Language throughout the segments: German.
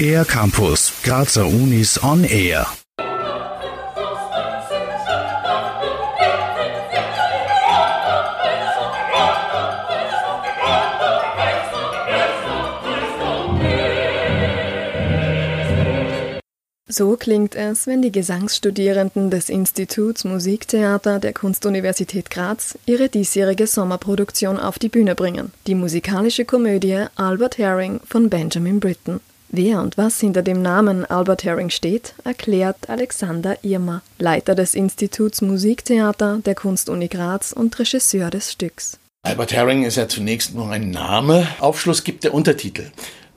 Air Campus, Grazer Unis on Air. So klingt es, wenn die Gesangsstudierenden des Instituts Musiktheater der Kunstuniversität Graz ihre diesjährige Sommerproduktion auf die Bühne bringen. Die musikalische Komödie Albert Herring von Benjamin Britten. Wer und was hinter dem Namen Albert Herring steht, erklärt Alexander Irmer, Leiter des Instituts Musiktheater der Kunstuni Graz und Regisseur des Stücks. Albert Herring ist ja zunächst nur ein Name. Aufschluss gibt der Untertitel.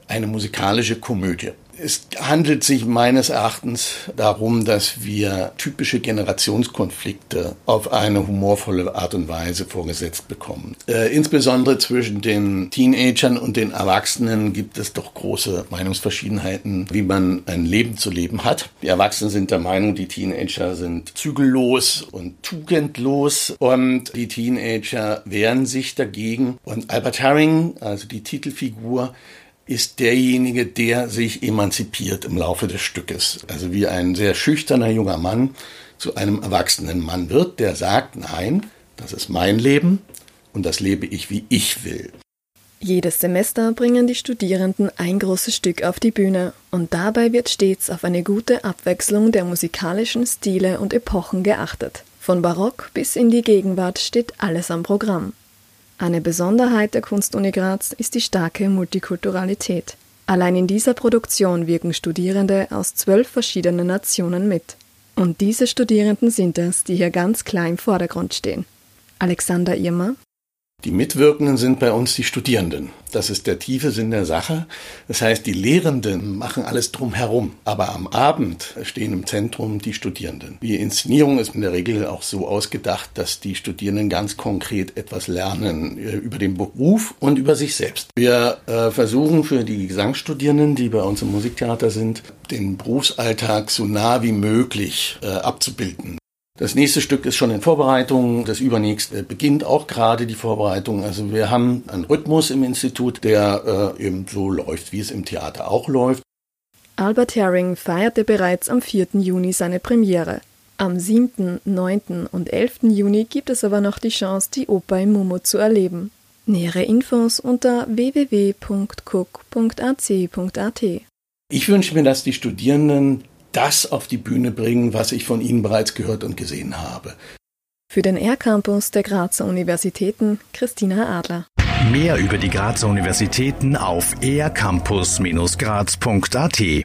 Eine musikalische Komödie. Es handelt sich meines Erachtens darum, dass wir typische Generationskonflikte auf eine humorvolle Art und Weise vorgesetzt bekommen. Äh, insbesondere zwischen den Teenagern und den Erwachsenen gibt es doch große Meinungsverschiedenheiten, wie man ein Leben zu leben hat. Die Erwachsenen sind der Meinung, die Teenager sind zügellos und tugendlos und die Teenager wehren sich dagegen. Und Albert Herring, also die Titelfigur, ist derjenige, der sich emanzipiert im Laufe des Stückes. Also wie ein sehr schüchterner junger Mann zu einem erwachsenen Mann wird, der sagt, nein, das ist mein Leben und das lebe ich, wie ich will. Jedes Semester bringen die Studierenden ein großes Stück auf die Bühne und dabei wird stets auf eine gute Abwechslung der musikalischen Stile und Epochen geachtet. Von Barock bis in die Gegenwart steht alles am Programm. Eine Besonderheit der Kunstuni Graz ist die starke Multikulturalität. Allein in dieser Produktion wirken Studierende aus zwölf verschiedenen Nationen mit. Und diese Studierenden sind es, die hier ganz klar im Vordergrund stehen. Alexander Irmer, die Mitwirkenden sind bei uns die Studierenden. Das ist der tiefe Sinn der Sache. Das heißt, die Lehrenden machen alles drumherum. Aber am Abend stehen im Zentrum die Studierenden. Die Inszenierung ist in der Regel auch so ausgedacht, dass die Studierenden ganz konkret etwas lernen äh, über den Beruf und über sich selbst. Wir äh, versuchen für die Gesangsstudierenden, die bei uns im Musiktheater sind, den Berufsalltag so nah wie möglich äh, abzubilden. Das nächste Stück ist schon in Vorbereitung. Das übernächste beginnt auch gerade die Vorbereitung. Also wir haben einen Rhythmus im Institut, der äh, eben so läuft, wie es im Theater auch läuft. Albert Herring feierte bereits am 4. Juni seine Premiere. Am 7., 9. und 11. Juni gibt es aber noch die Chance, die Oper im Mumu zu erleben. Nähere Infos unter www.cook.ac.at. Ich wünsche mir, dass die Studierenden das auf die Bühne bringen, was ich von Ihnen bereits gehört und gesehen habe. Für den R-Campus der Grazer Universitäten Christina Adler. Mehr über die Grazer Universitäten auf ercampus-graz.at